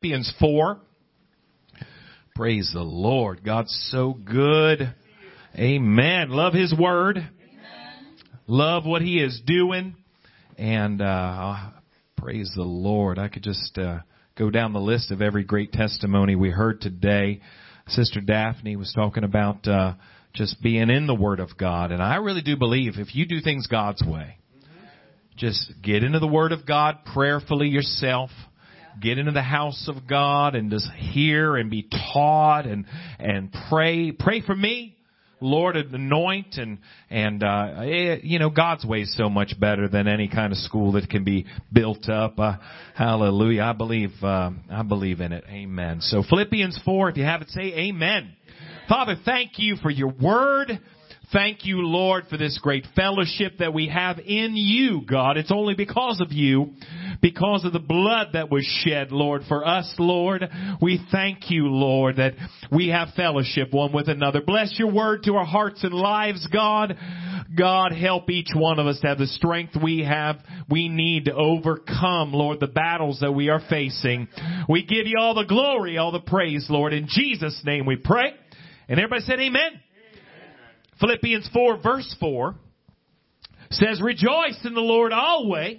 Philippians 4. Praise the Lord. God's so good. Amen. Love His Word. Amen. Love what He is doing. And, uh, praise the Lord. I could just, uh, go down the list of every great testimony we heard today. Sister Daphne was talking about, uh, just being in the Word of God. And I really do believe if you do things God's way, just get into the Word of God prayerfully yourself get into the house of God and just hear and be taught and, and pray. Pray for me. Lord, anoint and, and, uh, it, you know, God's way is so much better than any kind of school that can be built up. Uh, hallelujah. I believe, uh, I believe in it. Amen. So Philippians 4, if you have it, say amen. Father, thank you for your word. Thank you, Lord, for this great fellowship that we have in you, God. It's only because of you, because of the blood that was shed, Lord, for us, Lord. We thank you, Lord, that we have fellowship one with another. Bless your word to our hearts and lives, God. God, help each one of us to have the strength we have, we need to overcome, Lord, the battles that we are facing. We give you all the glory, all the praise, Lord. In Jesus' name we pray. And everybody said amen. Philippians 4 verse 4 says, rejoice in the Lord always.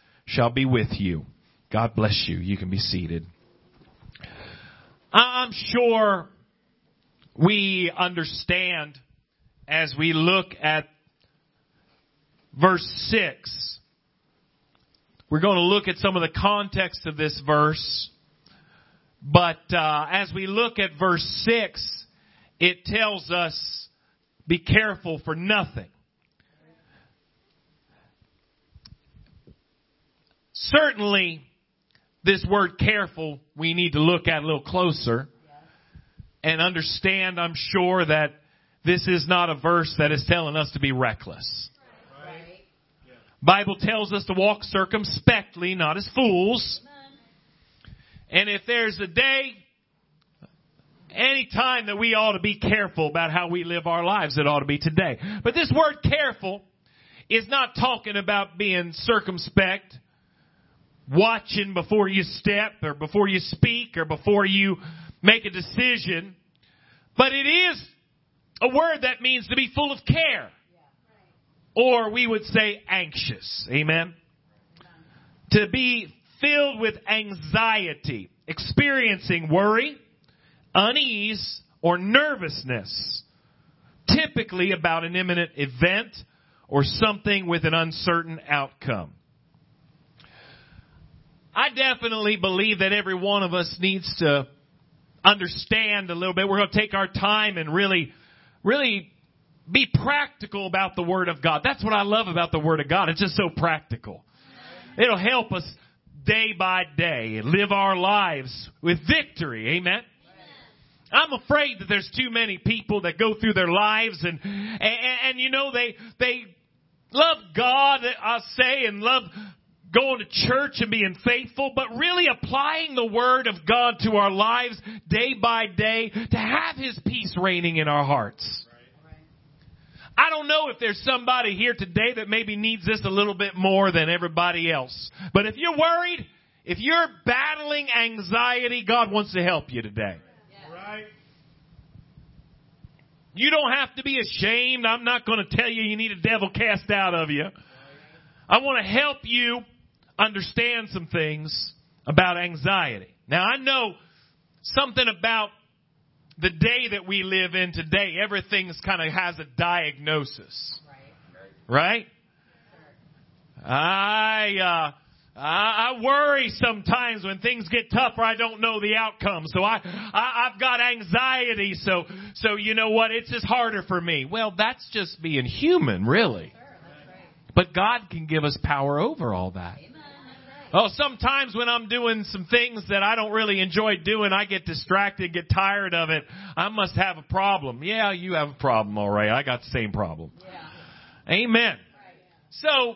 shall be with you. God bless you. You can be seated. I'm sure we understand as we look at verse 6. We're going to look at some of the context of this verse. But uh, as we look at verse 6, it tells us be careful for nothing. Certainly, this word careful, we need to look at a little closer and understand, I'm sure, that this is not a verse that is telling us to be reckless. Bible tells us to walk circumspectly, not as fools. And if there's a day any time that we ought to be careful about how we live our lives, it ought to be today. But this word careful is not talking about being circumspect, watching before you step or before you speak or before you make a decision. But it is a word that means to be full of care. Or we would say anxious. Amen. To be filled with anxiety, experiencing worry, unease, or nervousness, typically about an imminent event or something with an uncertain outcome. I definitely believe that every one of us needs to understand a little bit. We're going to take our time and really, really be practical about the Word of God. That's what I love about the Word of God. It's just so practical. It'll help us day by day and live our lives with victory. Amen. I'm afraid that there's too many people that go through their lives and, and, and you know, they, they love God, I say, and love going to church and being faithful, but really applying the Word of God to our lives day by day to have His peace reigning in our hearts. I don't know if there's somebody here today that maybe needs this a little bit more than everybody else. But if you're worried, if you're battling anxiety, God wants to help you today. You don't have to be ashamed. I'm not going to tell you you need a devil cast out of you. I want to help you understand some things about anxiety. Now I know something about the day that we live in today, everything's kind of has a diagnosis. Right? I, uh, I worry sometimes when things get tough or I don't know the outcome. So I, I, I've got anxiety. So, so you know what? It's just harder for me. Well, that's just being human, really. But God can give us power over all that. Oh, sometimes when I'm doing some things that I don't really enjoy doing, I get distracted, get tired of it. I must have a problem. Yeah, you have a problem, all right. I got the same problem. Yeah. Amen. So,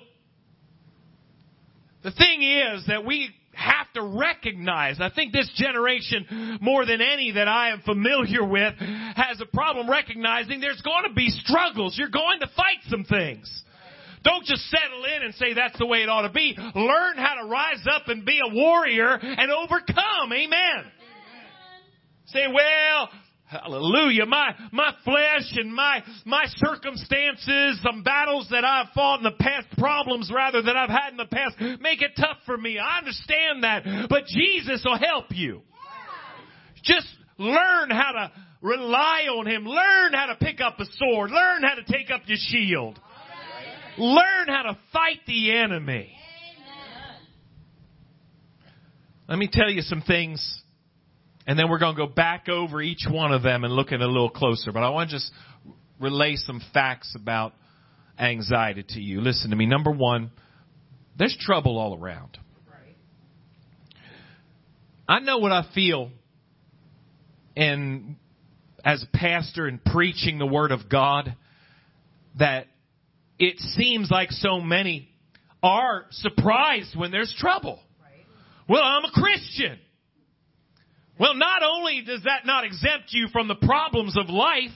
the thing is that we have to recognize, I think this generation, more than any that I am familiar with, has a problem recognizing there's going to be struggles. You're going to fight some things. Don't just settle in and say that's the way it ought to be. Learn how to rise up and be a warrior and overcome. Amen. Amen. Say, well, Hallelujah. My, my flesh and my, my circumstances, some battles that I've fought in the past, problems rather that I've had in the past, make it tough for me. I understand that. But Jesus will help you. Just learn how to rely on Him. Learn how to pick up a sword. Learn how to take up your shield. Learn how to fight the enemy. Let me tell you some things, and then we're going to go back over each one of them and look at it a little closer. But I want to just relay some facts about anxiety to you. Listen to me. Number one, there's trouble all around. I know what I feel and as a pastor and preaching the word of God that it seems like so many are surprised when there's trouble. Well, I'm a Christian. Well, not only does that not exempt you from the problems of life,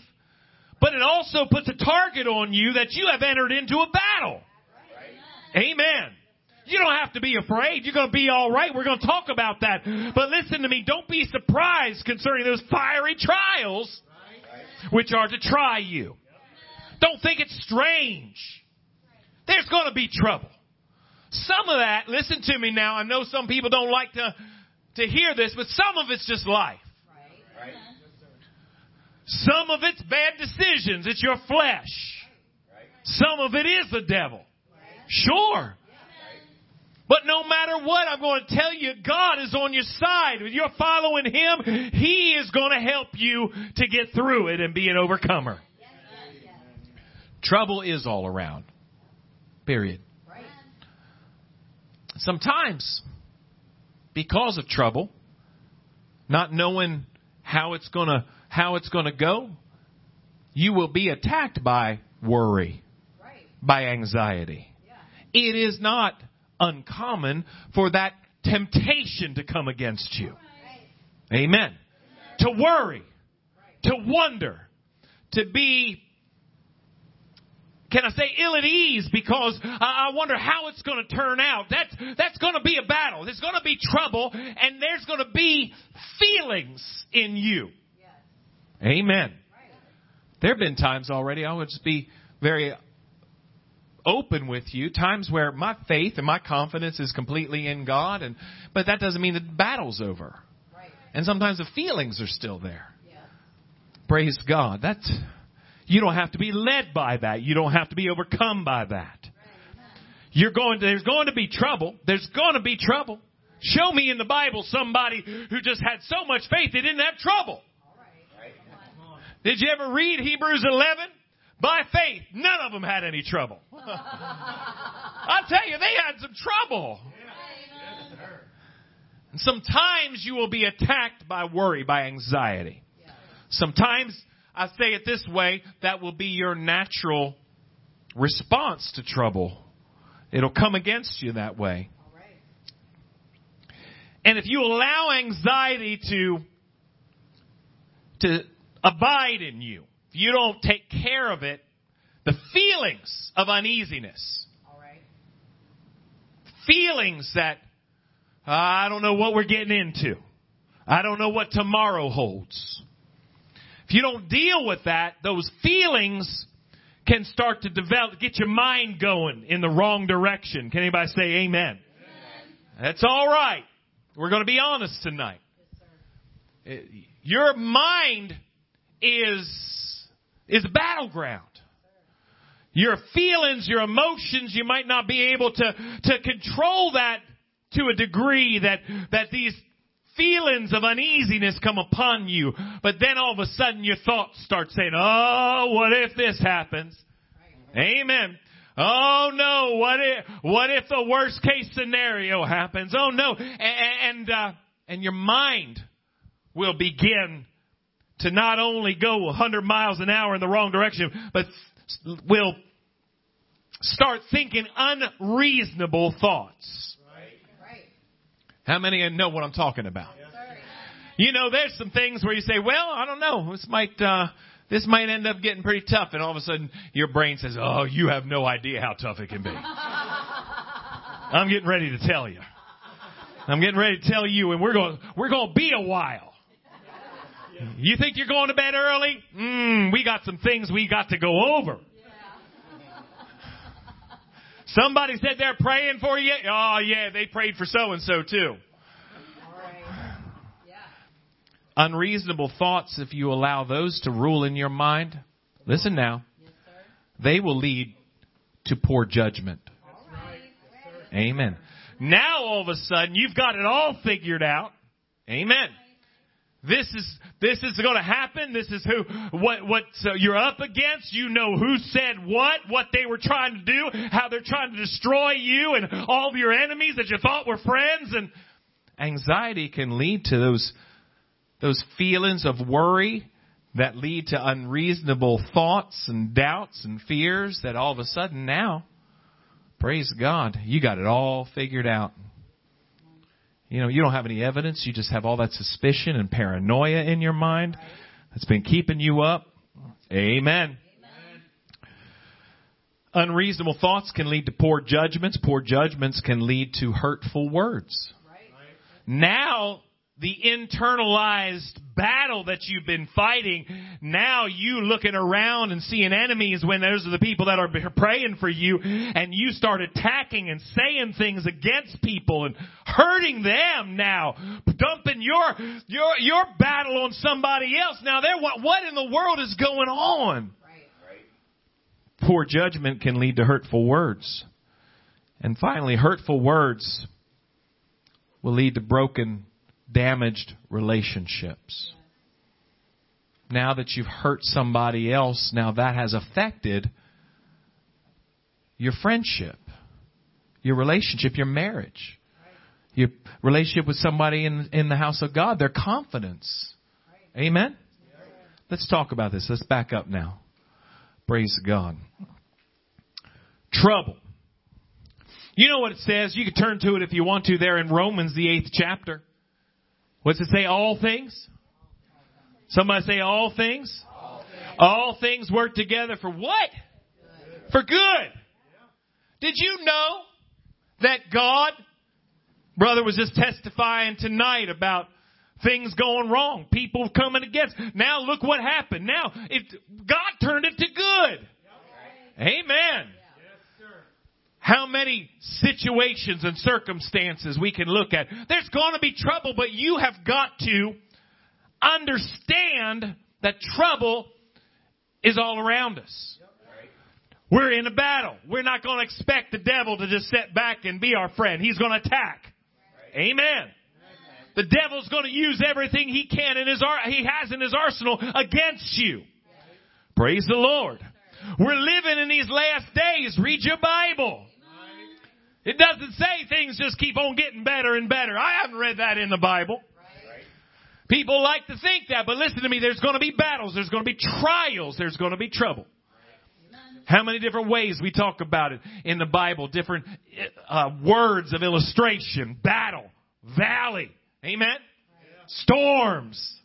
but it also puts a target on you that you have entered into a battle. Amen. You don't have to be afraid. You're going to be all right. We're going to talk about that. But listen to me. Don't be surprised concerning those fiery trials which are to try you. Don't think it's strange. There's going to be trouble. Some of that, listen to me now. I know some people don't like to, to hear this, but some of it's just life. Right. Some of it's bad decisions. It's your flesh. Some of it is the devil. Sure. But no matter what, I'm going to tell you, God is on your side. If you're following Him, He is going to help you to get through it and be an overcomer. Trouble is all around. Period. Sometimes, because of trouble, not knowing how it's gonna how it's gonna go, you will be attacked by worry, right. by anxiety. Yeah. It is not uncommon for that temptation to come against you. Right. Amen. Amen. To worry, right. to wonder, to be can I say ill at ease because I wonder how it's going to turn out. That's, that's going to be a battle. There's going to be trouble and there's going to be feelings in you. Yes. Amen. Right. There have been times already, I would just be very open with you, times where my faith and my confidence is completely in God and, but that doesn't mean the battle's over. Right. And sometimes the feelings are still there. Yes. Praise God. That's, you don't have to be led by that. You don't have to be overcome by that. You're going to, there's going to be trouble. There's going to be trouble. Show me in the Bible somebody who just had so much faith they didn't have trouble. Did you ever read Hebrews 11? By faith, none of them had any trouble. I tell you, they had some trouble. Sometimes you will be attacked by worry, by anxiety. Sometimes I say it this way, that will be your natural response to trouble. It'll come against you that way. And if you allow anxiety to, to abide in you, if you don't take care of it, the feelings of uneasiness, feelings that uh, I don't know what we're getting into, I don't know what tomorrow holds. If you don't deal with that, those feelings can start to develop, get your mind going in the wrong direction. Can anybody say amen? amen. That's all right. We're going to be honest tonight. Eh, your mind is, is a battleground. Your feelings, your emotions, you might not be able to, to control that to a degree that, that these feelings of uneasiness come upon you. But then all of a sudden your thoughts start saying, oh, what if this happens? Amen. Oh no, what if, what if the worst case scenario happens? Oh no. And, and, uh, and your mind will begin to not only go 100 miles an hour in the wrong direction, but will start thinking unreasonable thoughts. How many of you know what I'm talking about? You know, there's some things where you say, well, I don't know, this might, uh, this might end up getting pretty tough and all of a sudden your brain says, oh, you have no idea how tough it can be. I'm getting ready to tell you. I'm getting ready to tell you and we're going, we're going to be a while. You think you're going to bed early? Mmm, we got some things we got to go over. Somebody said they're praying for you. Oh yeah, they prayed for so and so too. Unreasonable thoughts, if you allow those to rule in your mind, listen now, they will lead to poor judgment. Amen. Now all of a sudden you've got it all figured out. Amen. This is this is going to happen. This is who what what so you're up against. You know who said what, what they were trying to do, how they're trying to destroy you and all of your enemies that you thought were friends and anxiety can lead to those those feelings of worry that lead to unreasonable thoughts and doubts and fears that all of a sudden now praise God, you got it all figured out. You know, you don't have any evidence. You just have all that suspicion and paranoia in your mind that's been keeping you up. Amen. Amen. Unreasonable thoughts can lead to poor judgments. Poor judgments can lead to hurtful words. Right. Now, the internalized battle that you've been fighting, now you looking around and seeing enemies when those are the people that are praying for you and you start attacking and saying things against people and hurting them now, dumping your, your, your battle on somebody else. Now they're what, what in the world is going on? Poor judgment can lead to hurtful words. And finally, hurtful words will lead to broken damaged relationships. Now that you've hurt somebody else, now that has affected your friendship, your relationship, your marriage, your relationship with somebody in, in the house of God, their confidence. Amen? Let's talk about this. Let's back up now. Praise God. Trouble. You know what it says. You can turn to it if you want to there in Romans, the eighth chapter. What's it say? All things? Somebody say all things? All things, all things work together for what? Good. For good. Did you know that God, brother was just testifying tonight about things going wrong, people coming against. Now look what happened. Now it, God turned it to good. Amen how many situations and circumstances we can look at. There's going to be trouble, but you have got to understand that trouble is all around us. We're in a battle. We're not going to expect the devil to just sit back and be our friend. He's going to attack. Amen. The devil's going to use everything he can in his he has in his arsenal against you. Praise the Lord. We're living in these last days. Read your Bible. It doesn't say things just keep on getting better and better. I haven't read that in the Bible. People like to think that, but listen to me, there's going to be battles, there's going to be trials, there's going to be trouble. How many different ways we talk about it in the Bible, different uh, words of illustration, battle, valley, amen? Storms.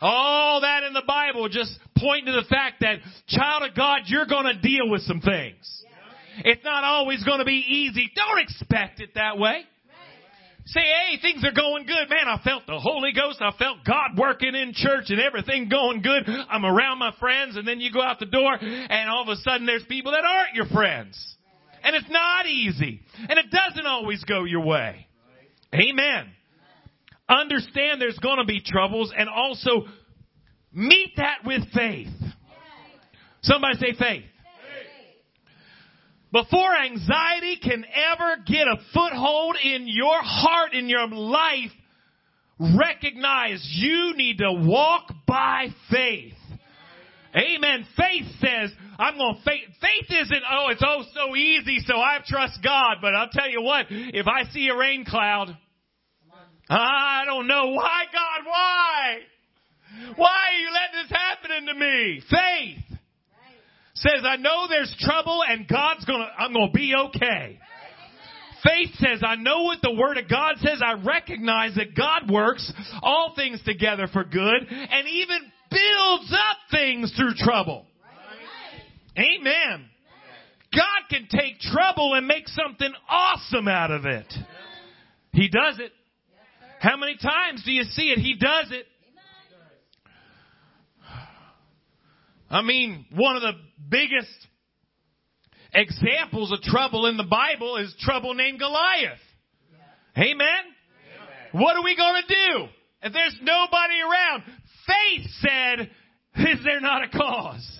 All that in the Bible just point to the fact that, child of God, you're going to deal with some things. It's not always going to be easy. Don't expect it that way. Say, hey, things are going good. Man, I felt the Holy Ghost. I felt God working in church and everything going good. I'm around my friends and then you go out the door and all of a sudden there's people that aren't your friends. And it's not easy. And it doesn't always go your way. Amen. understand there's going to be troubles and also meet that with faith. Somebody say faith. Before anxiety can ever get a foothold in your heart, in your life, recognize you need to walk by faith. Amen. Faith says, I'm going to faith. Faith isn't, oh, it's oh so easy, so I trust God. But I'll tell you what, if I see a rain cloud, I don't know why, God, why? Why are you letting this happen to me? Faith says, I know there's trouble and God's gonna, I'm gonna be okay. Faith says, I know what the Word of God says. I recognize that God works all things together for good and even builds up things through trouble. Amen. God can take trouble and make something awesome out of it. He does it. How many times do you see it? He does it. I mean, one of the biggest examples of trouble in the Bible is trouble named Goliath. Amen? Amen. What are we going to do? If there's nobody around, faith said, is there not a cause?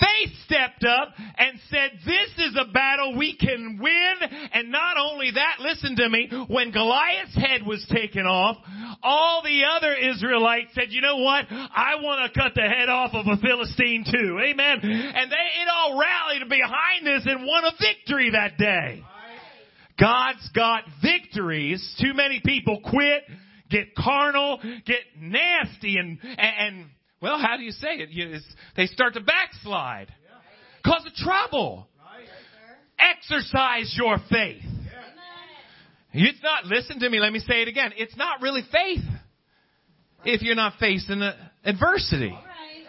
Faith stepped up and said, this is a battle we can win. And not only that, listen to me, when Goliath's head was taken off, all the other Israelites said, you know what? I want to cut the head off of a Philistine too. Amen. And they, it all rallied behind this and won a victory that day. God's got victories. Too many people quit, get carnal, get nasty and, and, well, how do you say it? You, they start to backslide. Cause of trouble. Exercise your faith. It's not, listen to me, let me say it again. It's not really faith if you're not facing adversity.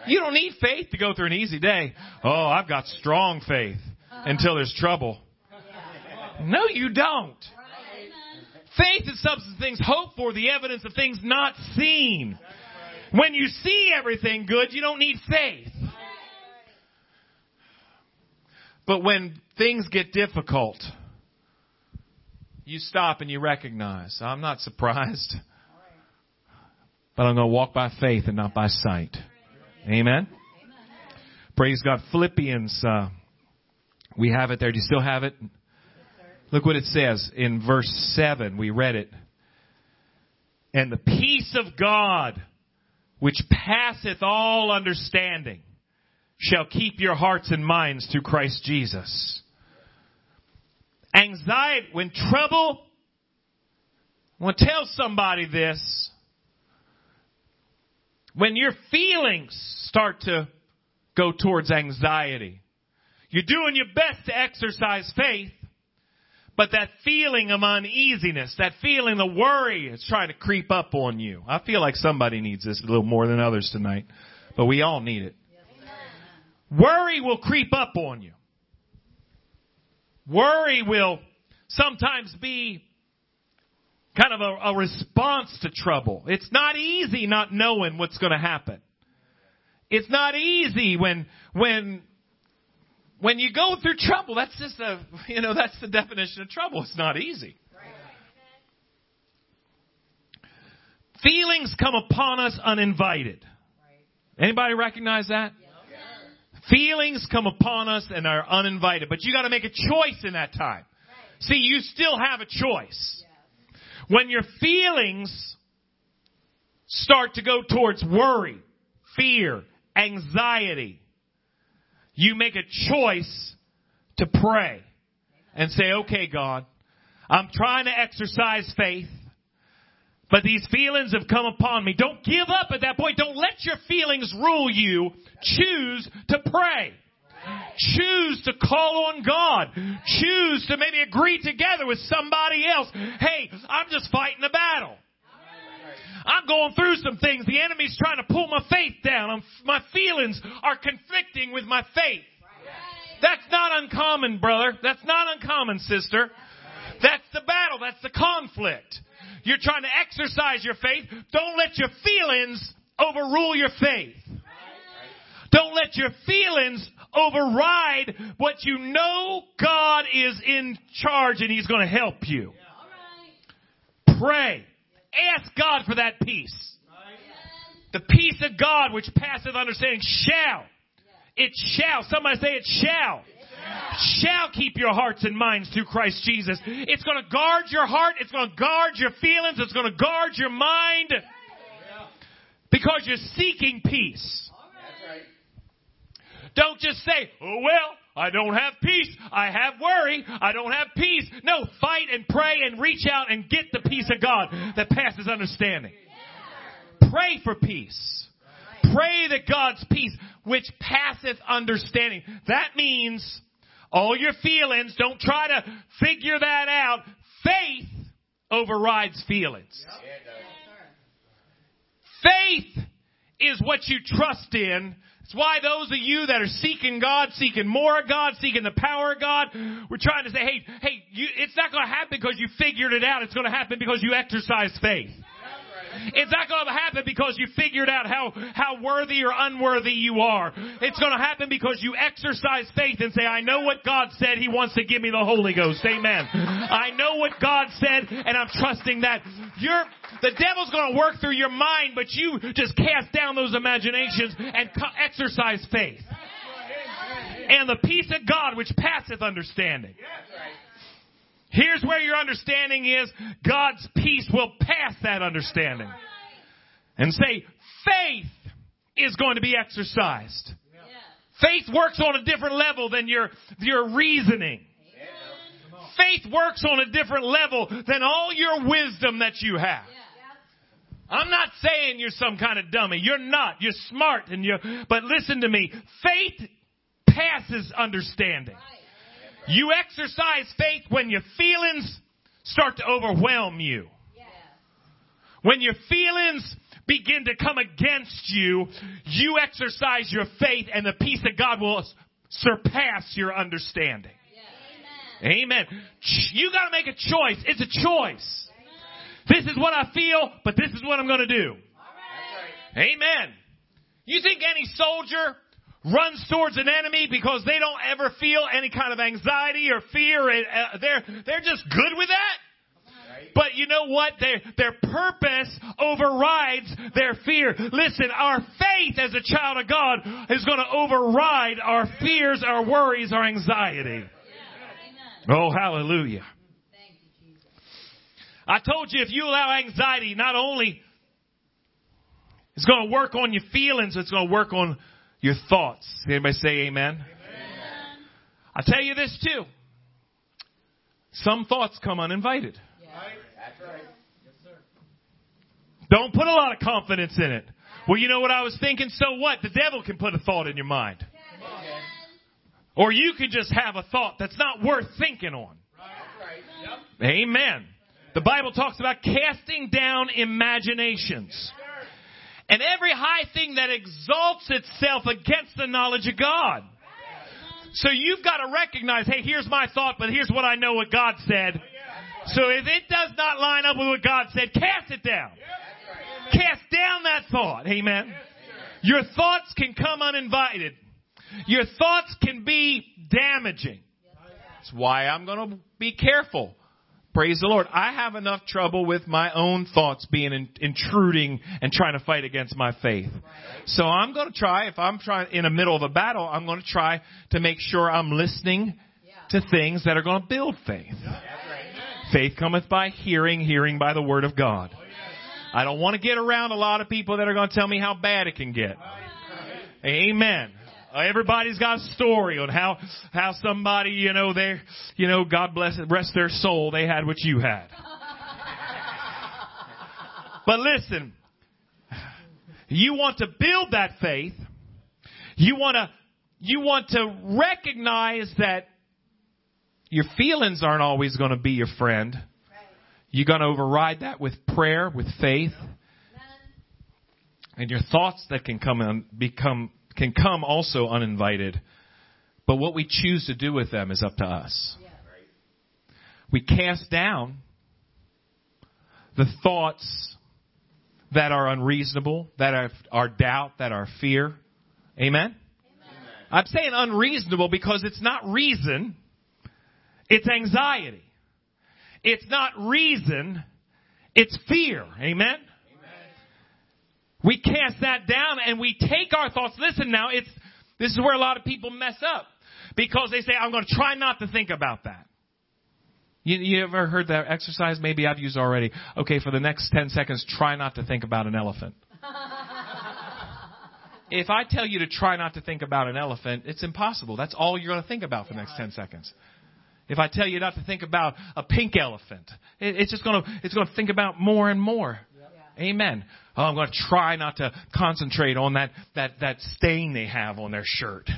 You don't need faith to go through an easy day. Oh, I've got strong faith until there's trouble. No, you don't. Faith is substance of things hoped for, the evidence of things not seen. When you see everything good, you don't need faith. But when things get difficult, you stop and you recognize, I'm not surprised, but I'm going to walk by faith and not by sight. Amen. Praise God. Philippians, uh, we have it there. Do you still have it? Look what it says in verse 7. We read it. And the peace of God, which passeth all understanding, shall keep your hearts and minds through Christ Jesus. Anxiety, when trouble, I want to tell somebody this. When your feelings start to go towards anxiety, you're doing your best to exercise faith, but that feeling of uneasiness, that feeling of worry is trying to creep up on you. I feel like somebody needs this a little more than others tonight, but we all need it. Worry will creep up on you. Worry will sometimes be kind of a, a response to trouble. It's not easy not knowing what's going to happen. It's not easy when, when when you go through trouble, that's just a, you know, that's the definition of trouble. It's not easy. Feelings come upon us uninvited. Anybody recognize that? Feelings come upon us and are uninvited, but you got to make a choice in that time. See, you still have a choice. When your feelings start to go towards worry, fear, anxiety, you make a choice to pray and say, okay, God, I'm trying to exercise faith, but these feelings have come upon me. Don't give up at that point. Don't let your feelings rule you. Choose to pray. Choose to call on God. Choose to maybe agree together with somebody else. Hey, I'm just fighting a battle. I'm going through some things. The enemy's trying to pull my faith down. I'm, my feelings are conflicting with my faith. That's not uncommon, brother. That's not uncommon, sister. That's the battle. That's the conflict. You're trying to exercise your faith. Don't let your feelings overrule your faith. Don't let your feelings override what you know God is in charge and He's going to help you. Pray. Ask God for that peace. The peace of God which passeth understanding shall. It shall. Somebody say it shall. Shall keep your hearts and minds through Christ Jesus. It's going to guard your heart. It's going to guard your feelings. It's going to guard your mind. Because you're seeking peace. Don't just say, oh well, I don't have peace. I have worry. I don't have peace. No, fight and pray and reach out and get the peace of God that passes understanding. Pray for peace. Pray that God's peace, which passeth understanding. That means all your feelings, don't try to figure that out. Faith overrides feelings. Faith is what you trust in. It's why those of you that are seeking God, seeking more of God, seeking the power of God, we're trying to say, hey, hey, you, it's not going to happen because you figured it out. It's going to happen because you exercise faith. It's not going to happen because you figured out how, how worthy or unworthy you are. It's going to happen because you exercise faith and say, I know what God said. He wants to give me the Holy Ghost. Amen. I know what God said and I'm trusting that. You're, the devil's going to work through your mind, but you just cast down those imaginations and exercise faith. And the peace of God which passeth understanding. Here's where your understanding is. God's peace will pass that understanding. And say, faith is going to be exercised. Faith works on a different level than your, your reasoning. Faith works on a different level than all your wisdom that you have. I'm not saying you're some kind of dummy. You're not. You're smart and you but listen to me. Faith passes understanding. You exercise faith when your feelings start to overwhelm you. When your feelings begin to come against you, you exercise your faith and the peace of God will surpass your understanding. Amen. You gotta make a choice. It's a choice. This is what I feel, but this is what I'm gonna do. Amen. You think any soldier runs towards an enemy because they don't ever feel any kind of anxiety or fear. Uh, they're, they're just good with that. But you know what? Their, their purpose overrides their fear. Listen, our faith as a child of God is going to override our fears, our worries, our anxiety. Oh, hallelujah. I told you if you allow anxiety, not only it's going to work on your feelings, it's going to work on your thoughts. Anybody say amen? amen? I tell you this too. Some thoughts come uninvited. Yeah. That's right. Yes, sir. Don't put a lot of confidence in it. Well, you know what I was thinking? So what? The devil can put a thought in your mind. Or you can just have a thought that's not worth thinking on. Right. Yep. Amen. The Bible talks about casting down imaginations and every high thing that exalts itself against the knowledge of God. So you've got to recognize, hey, here's my thought, but here's what I know what God said. So if it does not line up with what God said, cast it down. Cast down that thought. Amen. Your thoughts can come uninvited. Your thoughts can be damaging. That's why I'm going to be careful Praise the Lord. I have enough trouble with my own thoughts being in, intruding and trying to fight against my faith. So I'm going to try, if I'm trying in the middle of a battle, I'm going to try to make sure I'm listening to things that are going to build faith. Faith cometh by hearing, hearing by the word of God. I don't want to get around a lot of people that are going to tell me how bad it can get. Amen. Everybody's got a story on how, how somebody, you know, they, you know, God bless it, rest their soul, they had what you had. but listen, you want to build that faith. You want to, you want to recognize that your feelings aren't always going to be your friend. You're going to override that with prayer, with faith. And your thoughts that can come and become can come also uninvited, but what we choose to do with them is up to us. We cast down the thoughts that are unreasonable, that are, are doubt, that are fear. Amen? Amen? I'm saying unreasonable because it's not reason, it's anxiety. It's not reason, It's fear. Amen? We cast that down and we take our thoughts. Listen now, it's, this is where a lot of people mess up. Because they say, I'm going to try not to think about that. You, you ever heard that exercise? Maybe I've used already. Okay, for the next 10 seconds, try not to think about an elephant. if I tell you to try not to think about an elephant, it's impossible. That's all you're going to think about for the next 10 seconds. If I tell you not to think about a pink elephant, it, it's just going to, it's going to think about more and more. Amen. Oh, I'm going to try not to concentrate on that, that, that stain they have on their shirt.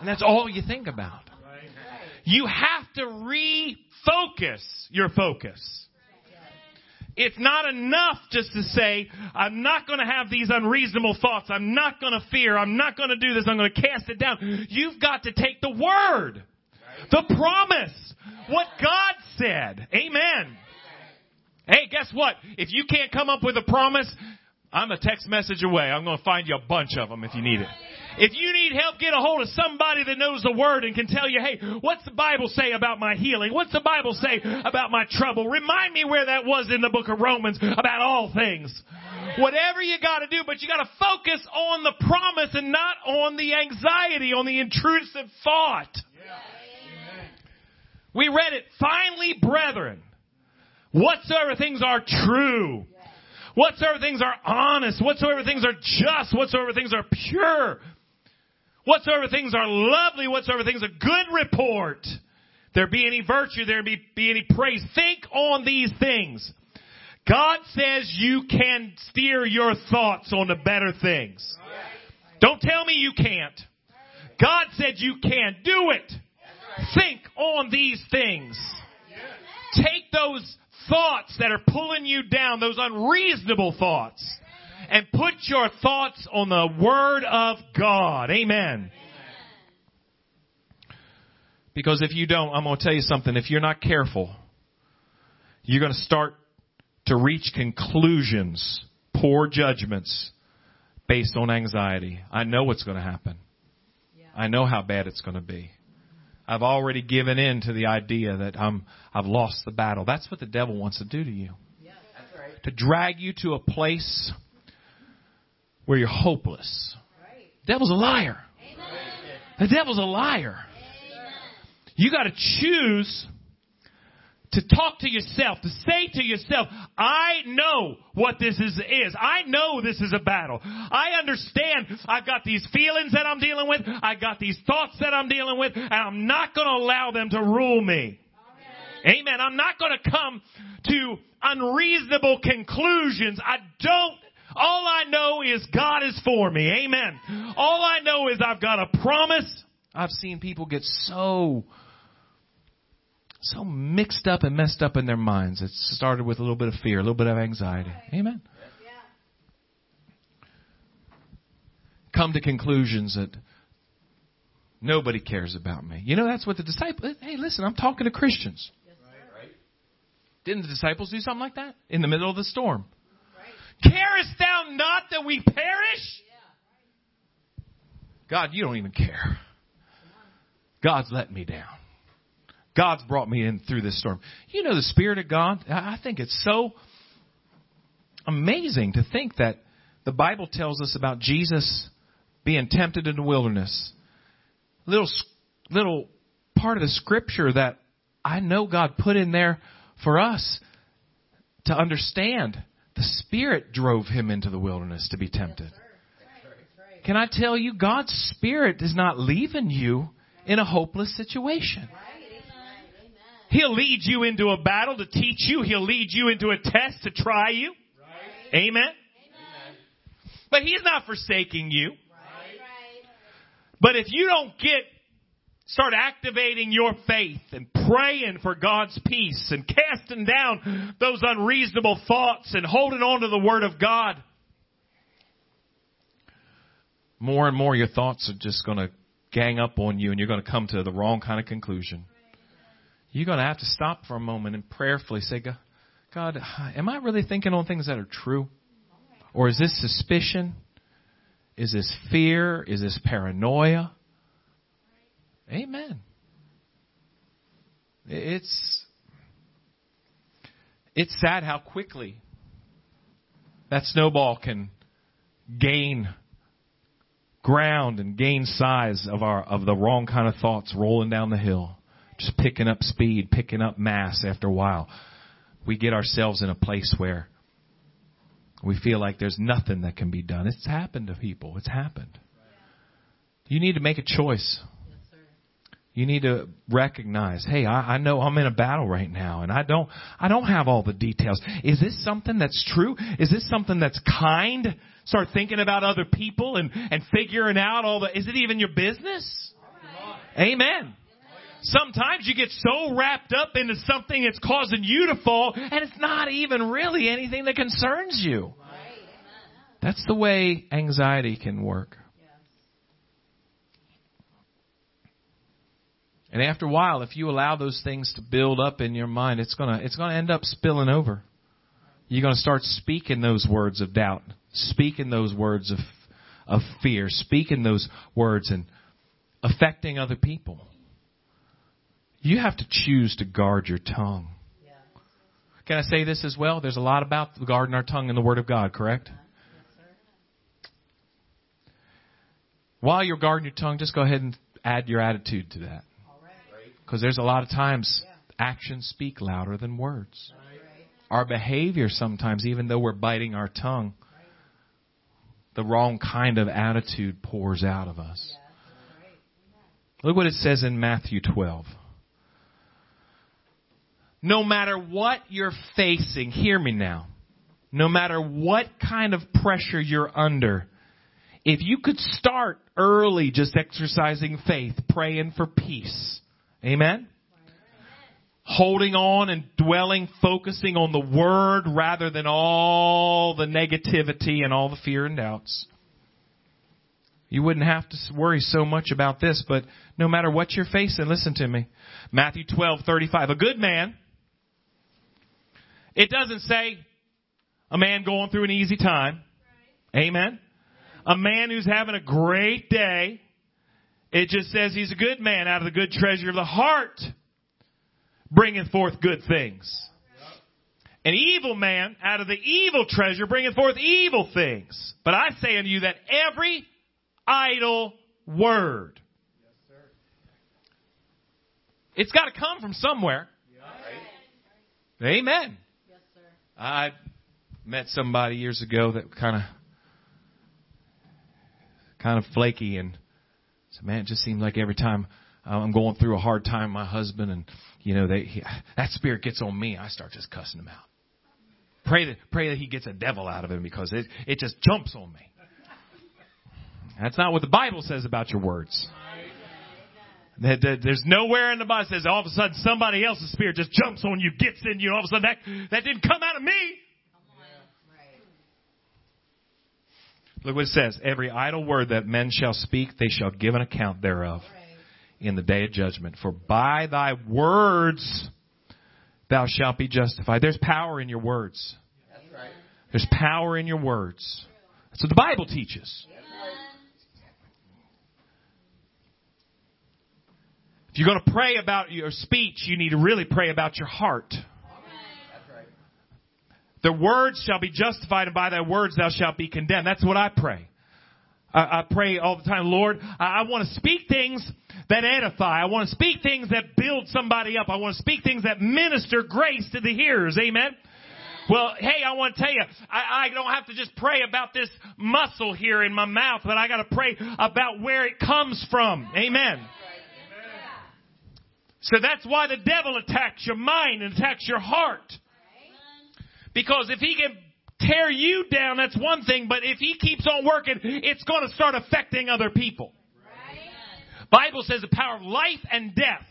and that's all you think about. You have to refocus your focus. It's not enough just to say, I'm not going to have these unreasonable thoughts. I'm not going to fear. I'm not going to do this. I'm going to cast it down. You've got to take the word, the promise, what God said. Amen. Hey, guess what? If you can't come up with a promise, I'm a text message away. I'm going to find you a bunch of them if you need it. If you need help, get a hold of somebody that knows the word and can tell you, hey, what's the Bible say about my healing? What's the Bible say about my trouble? Remind me where that was in the book of Romans about all things. Whatever you gotta do, but you gotta focus on the promise and not on the anxiety, on the intrusive thought. We read it, finally, brethren, whatsoever things are true, whatsoever things are honest, whatsoever things are just, whatsoever things are pure, Whatsoever things are lovely, whatsoever things are good report, there be any virtue, there be, be any praise. Think on these things. God says you can steer your thoughts on the better things. Don't tell me you can't. God said you can. Do it. Think on these things. Take those thoughts that are pulling you down, those unreasonable thoughts, and put your thoughts on the Word of God. Amen. Because if you don't, I'm going to tell you something. If you're not careful, you're going to start to reach conclusions, poor judgments based on anxiety. I know what's going to happen. I know how bad it's going to be. I've already given in to the idea that I'm, I've lost the battle. That's what the devil wants to do to you. To drag you to a place where you're hopeless. Right. Devil's a liar. Amen. The devil's a liar. Amen. You got to choose to talk to yourself, to say to yourself, I know what this is, is. I know this is a battle. I understand I've got these feelings that I'm dealing with. I got these thoughts that I'm dealing with, and I'm not going to allow them to rule me. Amen. Amen. I'm not going to come to unreasonable conclusions. I don't all I know is God is for me. Amen. All I know is I've got a promise. I've seen people get so, so mixed up and messed up in their minds. It started with a little bit of fear, a little bit of anxiety. Amen. Come to conclusions that nobody cares about me. You know, that's what the disciples, hey, listen, I'm talking to Christians. Didn't the disciples do something like that? In the middle of the storm. Carest thou not that we perish? God, you don't even care. God's let me down. God's brought me in through this storm. You know the Spirit of God? I think it's so amazing to think that the Bible tells us about Jesus being tempted in the wilderness. Little, little part of the scripture that I know God put in there for us to understand the Spirit drove him into the wilderness to be tempted. Can I tell you, God's Spirit is not leaving you in a hopeless situation. He'll lead you into a battle to teach you. He'll lead you into a test to try you. Amen. But He's not forsaking you. But if you don't get Start activating your faith and praying for God's peace and casting down those unreasonable thoughts and holding on to the Word of God. More and more your thoughts are just going to gang up on you and you're going to come to the wrong kind of conclusion. You're going to have to stop for a moment and prayerfully say, God, am I really thinking on things that are true? Or is this suspicion? Is this fear? Is this paranoia? Amen. It's it's sad how quickly that snowball can gain ground and gain size of our of the wrong kind of thoughts rolling down the hill just picking up speed picking up mass after a while we get ourselves in a place where we feel like there's nothing that can be done it's happened to people it's happened you need to make a choice you need to recognize, hey, I, I know I'm in a battle right now and I don't, I don't have all the details. Is this something that's true? Is this something that's kind? Start thinking about other people and, and figuring out all the, is it even your business? Amen. Sometimes you get so wrapped up into something that's causing you to fall and it's not even really anything that concerns you. That's the way anxiety can work. And after a while, if you allow those things to build up in your mind, it's gonna, it's gonna end up spilling over. You're gonna start speaking those words of doubt, speaking those words of, of fear, speaking those words and affecting other people. You have to choose to guard your tongue. Can I say this as well? There's a lot about guarding our tongue in the Word of God, correct? While you're guarding your tongue, just go ahead and add your attitude to that. Because there's a lot of times actions speak louder than words. Our behavior sometimes, even though we're biting our tongue, the wrong kind of attitude pours out of us. Look what it says in Matthew 12. No matter what you're facing, hear me now. No matter what kind of pressure you're under, if you could start early just exercising faith, praying for peace, Amen? Holding on and dwelling, focusing on the Word rather than all the negativity and all the fear and doubts. You wouldn't have to worry so much about this, but no matter what you're facing, listen to me. Matthew 12:35. A good man. It doesn't say a man going through an easy time. Amen. A man who's having a great day. It just says he's a good man out of the good treasure of the heart, bringeth forth good things. An evil man out of the evil treasure bringeth forth evil things. But I say unto you that every idle word, it's got to come from somewhere. Amen. I met somebody years ago that kind of, kind of flaky and so man, it just seems like every time I'm going through a hard time, my husband and you know they he, that spirit gets on me. I start just cussing him out. Pray that pray that he gets a devil out of him because it it just jumps on me. That's not what the Bible says about your words. There's nowhere in the Bible says all of a sudden somebody else's spirit just jumps on you, gets in you, all of a sudden that that didn't come out of me. Look what it says. Every idle word that men shall speak, they shall give an account thereof in the day of judgment. For by thy words thou shalt be justified. There's power in your words. There's power in your words. That's what the Bible teaches. If you're going to pray about your speech, you need to really pray about your heart. The words shall be justified, and by thy words thou shalt be condemned. That's what I pray. I, I pray all the time, Lord, I, I want to speak things that edify. I want to speak things that build somebody up. I want to speak things that minister grace to the hearers. Amen. Well, hey, I want to tell you, I, I don't have to just pray about this muscle here in my mouth, but I got to pray about where it comes from. Amen. So that's why the devil attacks your mind and attacks your heart. Because if he can tear you down, that's one thing, but if he keeps on working, it's going to start affecting other people. Bible says the power of life and death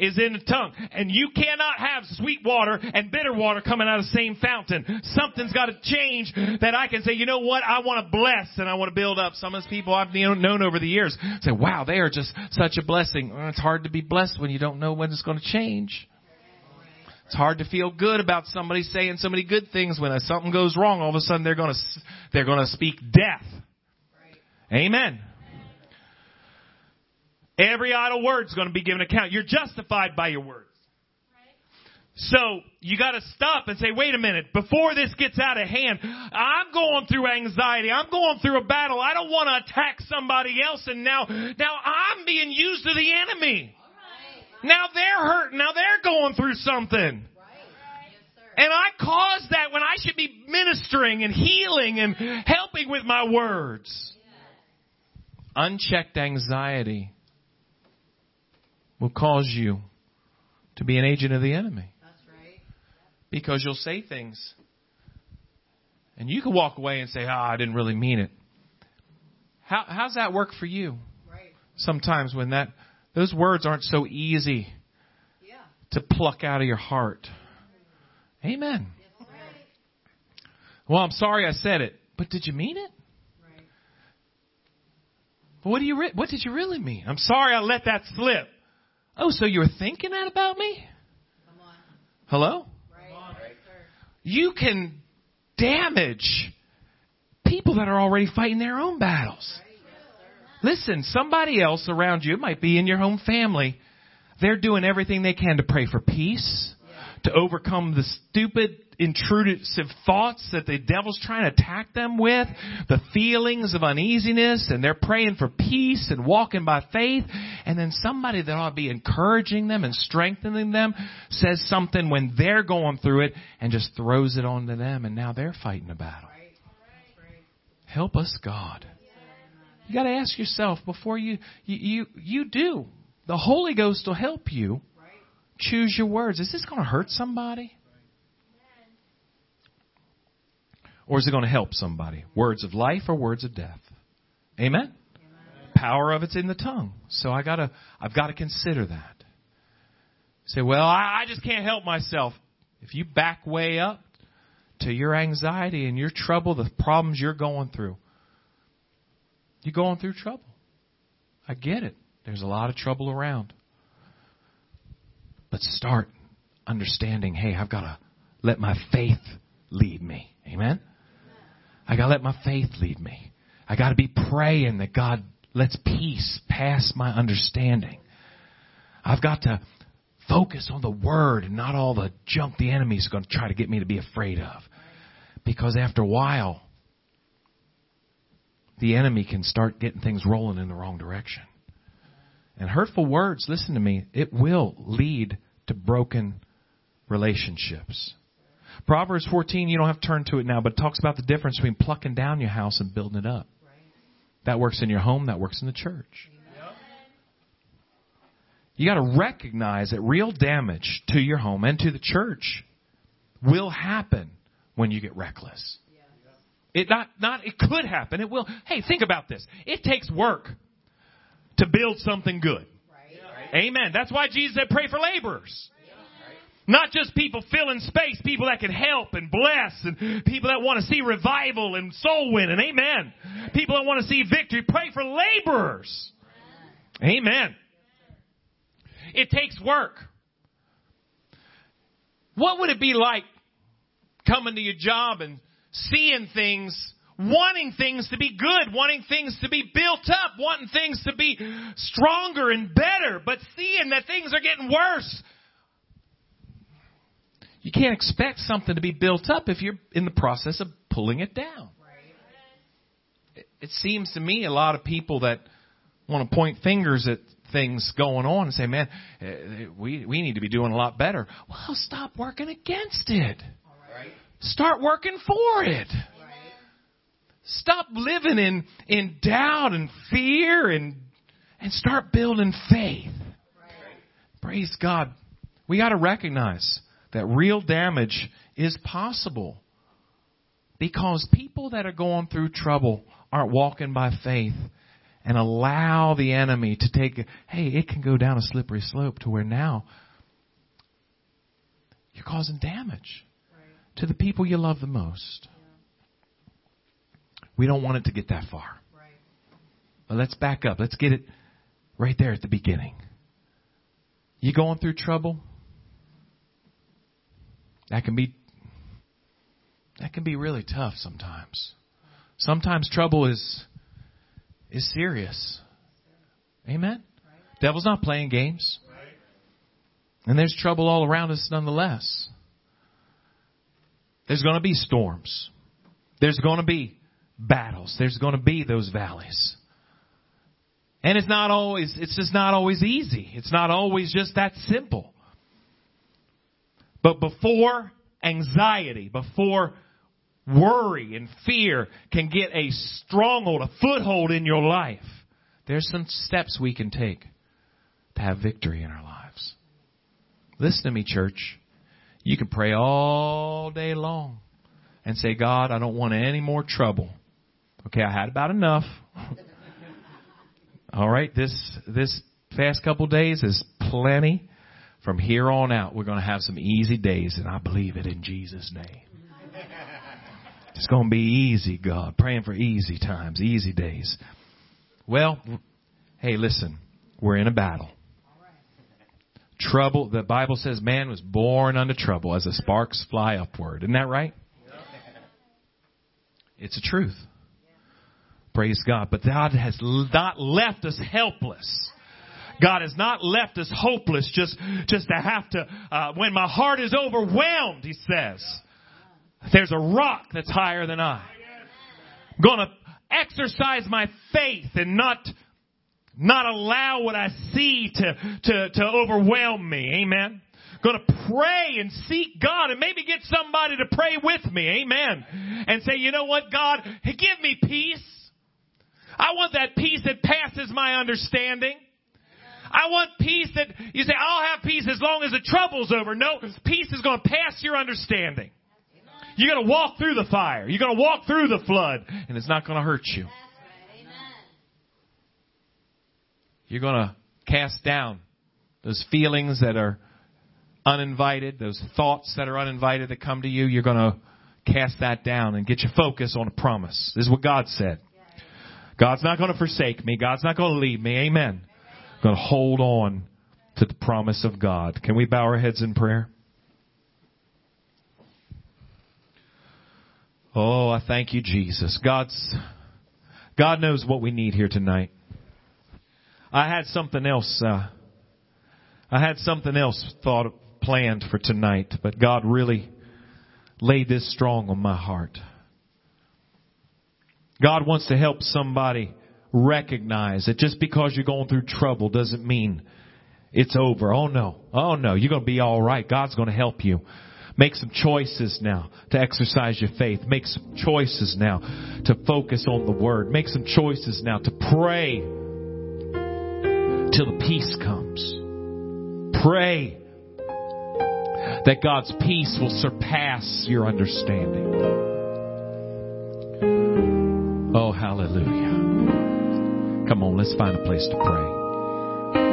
is in the tongue. And you cannot have sweet water and bitter water coming out of the same fountain. Something's got to change that I can say, you know what? I want to bless and I want to build up. Some of those people I've known over the years say, wow, they are just such a blessing. It's hard to be blessed when you don't know when it's going to change. It's hard to feel good about somebody saying so many good things when something goes wrong. All of a sudden, they're going to they're going to speak death. Right. Amen. Every idle word is going to be given account. You're justified by your words. So you got to stop and say, wait a minute, before this gets out of hand, I'm going through anxiety. I'm going through a battle. I don't want to attack somebody else and now, now I'm being used to the enemy. Now they're hurt. Now they're going through something. And I caused that when I should be ministering and healing and helping with my words. Unchecked anxiety will cause you to be an agent of the enemy. That's right. Because you'll say things. And you can walk away and say, oh, I didn't really mean it. How, how's that work for you? Sometimes when that, those words aren't so easy to pluck out of your heart. Amen. Well, I'm sorry I said it, but did you mean it? But what do you re- what did you really mean? I'm sorry I let that slip. Oh, so you're thinking that about me? Hello? You can damage people that are already fighting their own battles. Listen, somebody else around you, it might be in your home family, they're doing everything they can to pray for peace, to overcome the stupid, intrusive thoughts that the devil's trying to attack them with, the feelings of uneasiness, and they're praying for peace and walking by faith. And then somebody that ought to be encouraging them and strengthening them says something when they're going through it and just throws it onto them, and now they're fighting a battle. Help us, God. You got to ask yourself before you, you you you do. The Holy Ghost will help you choose your words. Is this going to hurt somebody? Or is it going to help somebody? Words of life or words of death? Amen? Amen. Power of it's in the tongue. So I gotta, I've got to consider that. Say, well, I, I just can't help myself. If you back way up to your anxiety and your trouble, the problems you're going through, you're going through trouble. I get it. There's a lot of trouble around. But start understanding, hey, I've got to let my faith lead me. Amen? I got to let my faith lead me. I got to be praying that God lets peace pass my understanding. I've got to focus on the word and not all the junk the enemy's going to try to get me to be afraid of. Because after a while, the enemy can start getting things rolling in the wrong direction. And hurtful words, listen to me, it will lead to broken relationships. Proverbs 14, you don't have to turn to it now, but it talks about the difference between plucking down your house and building it up. That works in your home, that works in the church. You got to recognize that real damage to your home and to the church will happen when you get reckless. It not not it could happen. It will. Hey, think about this. It takes work to build something good. Right. Amen. That's why Jesus said pray for laborers. Not just people filling space, people that can help and bless, and people that want to see revival and soul winning. Amen. People that want to see victory. Pray for laborers. Amen. It takes work. What would it be like coming to your job and seeing things wanting things to be good, wanting things to be built up, wanting things to be stronger and better, but seeing that things are getting worse. You can't expect something to be built up if you're in the process of pulling it down. It seems to me a lot of people that want to point fingers at things going on and say, man, eh, we, we need to be doing a lot better. Well, stop working against it. Start working for it. Stop living in, in doubt and fear and, and start building faith. Right. Praise God. We got to recognize that real damage is possible because people that are going through trouble aren't walking by faith and allow the enemy to take, hey, it can go down a slippery slope to where now you're causing damage right. to the people you love the most. We don't want it to get that far. Right. But let's back up. Let's get it right there at the beginning. You going through trouble? That can be that can be really tough sometimes. Sometimes trouble is is serious. Amen. Right. Devil's not playing games. Right. And there's trouble all around us nonetheless. There's going to be storms. There's going to be battles. There's going to be those valleys. And it's not always, it's just not always easy. It's not always just that simple. But before anxiety, before worry and fear can get a stronghold, a foothold in your life, there's some steps we can take to have victory in our lives. Listen to me, church. You can pray all day long and say, God, I don't want any more trouble. Okay, I had about enough. all right, this this past couple days is plenty. From here on out, we're going to have some easy days, and I believe it in Jesus' name. It's going to be easy, God. Praying for easy times, easy days. Well, hey, listen, we're in a battle. Trouble, the Bible says man was born unto trouble as the sparks fly upward. Isn't that right? It's a truth. Praise God. But God has not left us helpless. God has not left us hopeless just, just to have to, uh, when my heart is overwhelmed, He says, there's a rock that's higher than I. I'm gonna exercise my faith and not not allow what I see to, to, to overwhelm me. Amen. Going to pray and seek God and maybe get somebody to pray with me. Amen. And say, you know what, God, give me peace. I want that peace that passes my understanding. I want peace that you say, I'll have peace as long as the trouble's over. No, peace is going to pass your understanding. You're going to walk through the fire. You're going to walk through the flood and it's not going to hurt you. You're going to cast down those feelings that are uninvited, those thoughts that are uninvited that come to you. You're going to cast that down and get your focus on a promise. This is what God said. God's not going to forsake me. God's not going to leave me. Amen. I'm going to hold on to the promise of God. Can we bow our heads in prayer? Oh, I thank you, Jesus. God's, God knows what we need here tonight. I had something else. Uh, I had something else thought planned for tonight, but God really laid this strong on my heart. God wants to help somebody recognize that just because you're going through trouble doesn't mean it's over. Oh no. Oh no. You're going to be all right. God's going to help you. Make some choices now to exercise your faith. Make some choices now to focus on the Word. Make some choices now to pray till the peace comes. Pray that God's peace will surpass your understanding. Oh, hallelujah. Come on, let's find a place to pray.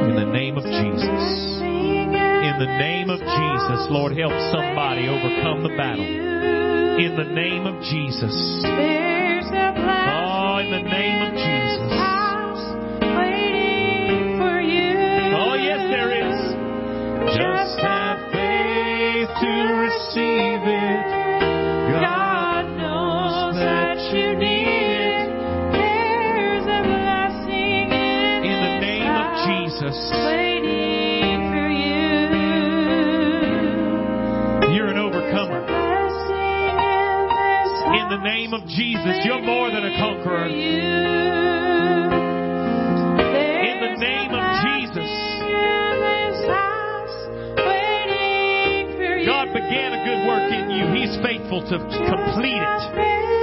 In the name of Jesus. In the name of Jesus, Lord, help somebody overcome the battle. In the name of Jesus. Oh, in the name In the name of Jesus, you're more than a conqueror. In the name of Jesus. God began a good work in you. He's faithful to complete it.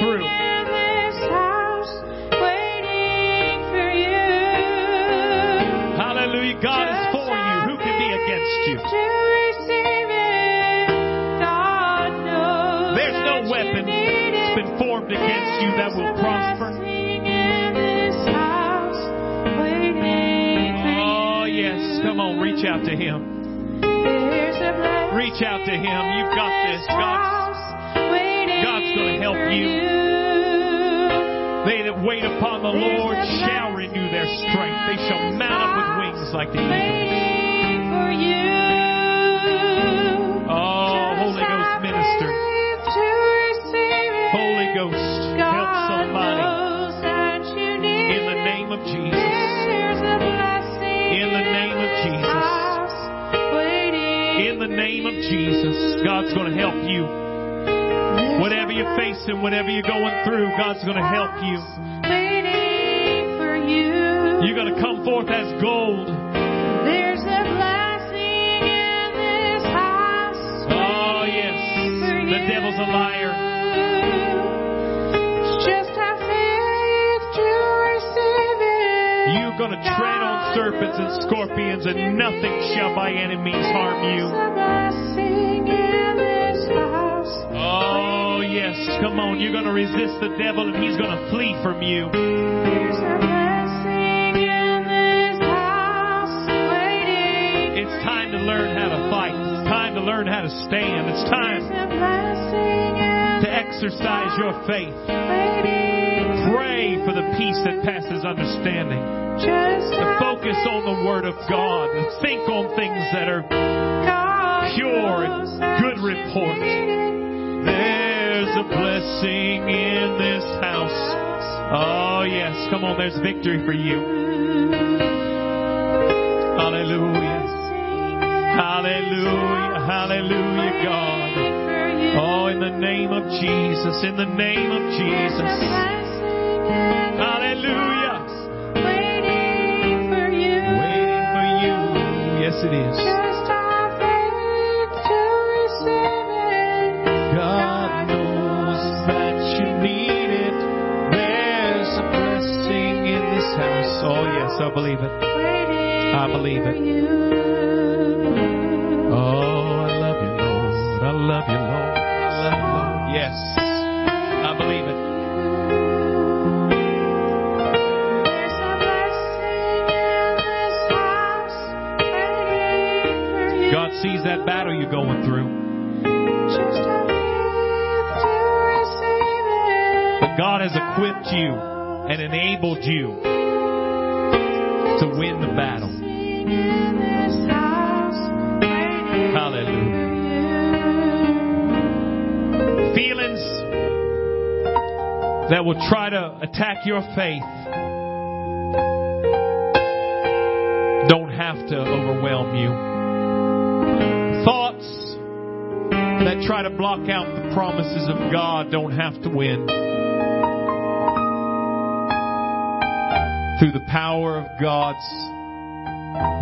Through. Hallelujah. God is for you. Who can be against you? There's no weapon that's been formed against you that will prosper. Oh, yes. Come on, reach out to Him. Reach out to Him. You've got this. God, help you. They that wait upon the Lord shall renew their strength. They shall mount up with wings like the eagles. for you. Oh, Holy Ghost minister. Holy Ghost, help somebody. In the name of Jesus. In the name of Jesus. In the name of Jesus. God's going to help you. Whatever you're facing, whatever you're going through, God's going to help you. You. You're going to come forth as gold. There's a blessing in this house. Oh, yes. The devil's a liar. Just have faith to receive it. You're going to tread on serpents and scorpions, and nothing shall by any means harm you. Yes. Come on. You're going to resist the devil, and he's going to flee from you. There's a blessing in this house. Waiting. It's time to learn how to fight. It's time to learn how to stand. It's time There's a blessing in to exercise your faith. Pray for the peace that passes understanding. To focus on the Word of God. To think on things that are pure and good report. A blessing in this house. Oh, yes. Come on, there's victory for you. Hallelujah. Hallelujah. Hallelujah, God. Oh, in the name of Jesus. In the name of Jesus. I believe it. I believe it. Oh, I love you, Lord. I love you, Lord. I love you, Lord. Yes, I believe it. There's a blessing in this house. Waiting for you. God sees that battle you're going through. Just have faith to receive it. But God has equipped you and enabled you will try to attack your faith don't have to overwhelm you. Thoughts that try to block out the promises of God don't have to win. Through the power of God's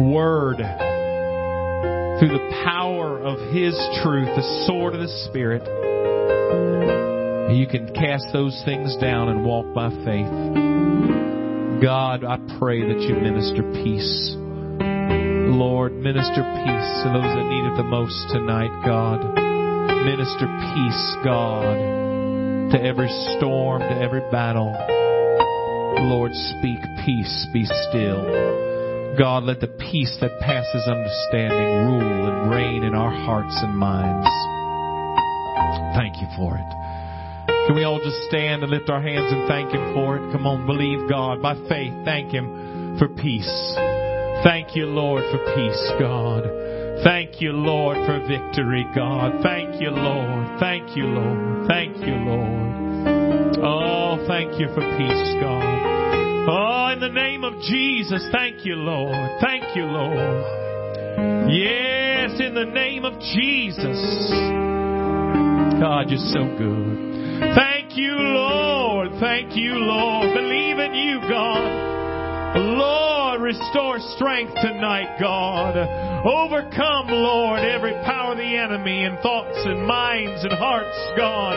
Word, through the power of His truth, the sword of the Spirit, you can cast those things down and walk by faith. God, I pray that you minister peace. Lord, minister peace to those that need it the most tonight, God. Minister peace, God, to every storm, to every battle. Lord, speak peace, be still. God, let the peace that passes understanding rule and reign in our hearts and minds. Thank you for it. Can we all just stand and lift our hands and thank Him for it? Come on, believe God. By faith, thank Him for peace. Thank you, Lord, for peace, God. Thank you, Lord, for victory, God. Thank you, Lord. Thank you, Lord. Thank you, Lord. Oh, thank you for peace, God. Oh, in the name of Jesus, thank you, Lord. Thank you, Lord. Yes, in the name of Jesus. God, you're so good. Thank you, Lord. Thank you, Lord. Believe in you, God. Lord, restore strength tonight, God. Overcome, Lord, every power of the enemy in thoughts and minds and hearts, God.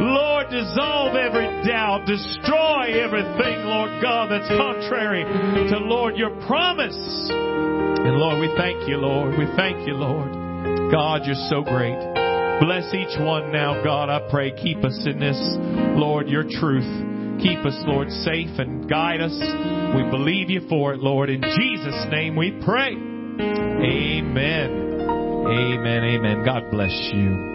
Lord, dissolve every doubt. Destroy everything, Lord God, that's contrary to, Lord, your promise. And Lord, we thank you, Lord. We thank you, Lord. God, you're so great. Bless each one now, God, I pray. Keep us in this, Lord, your truth. Keep us, Lord, safe and guide us. We believe you for it, Lord. In Jesus' name we pray. Amen. Amen. Amen. God bless you.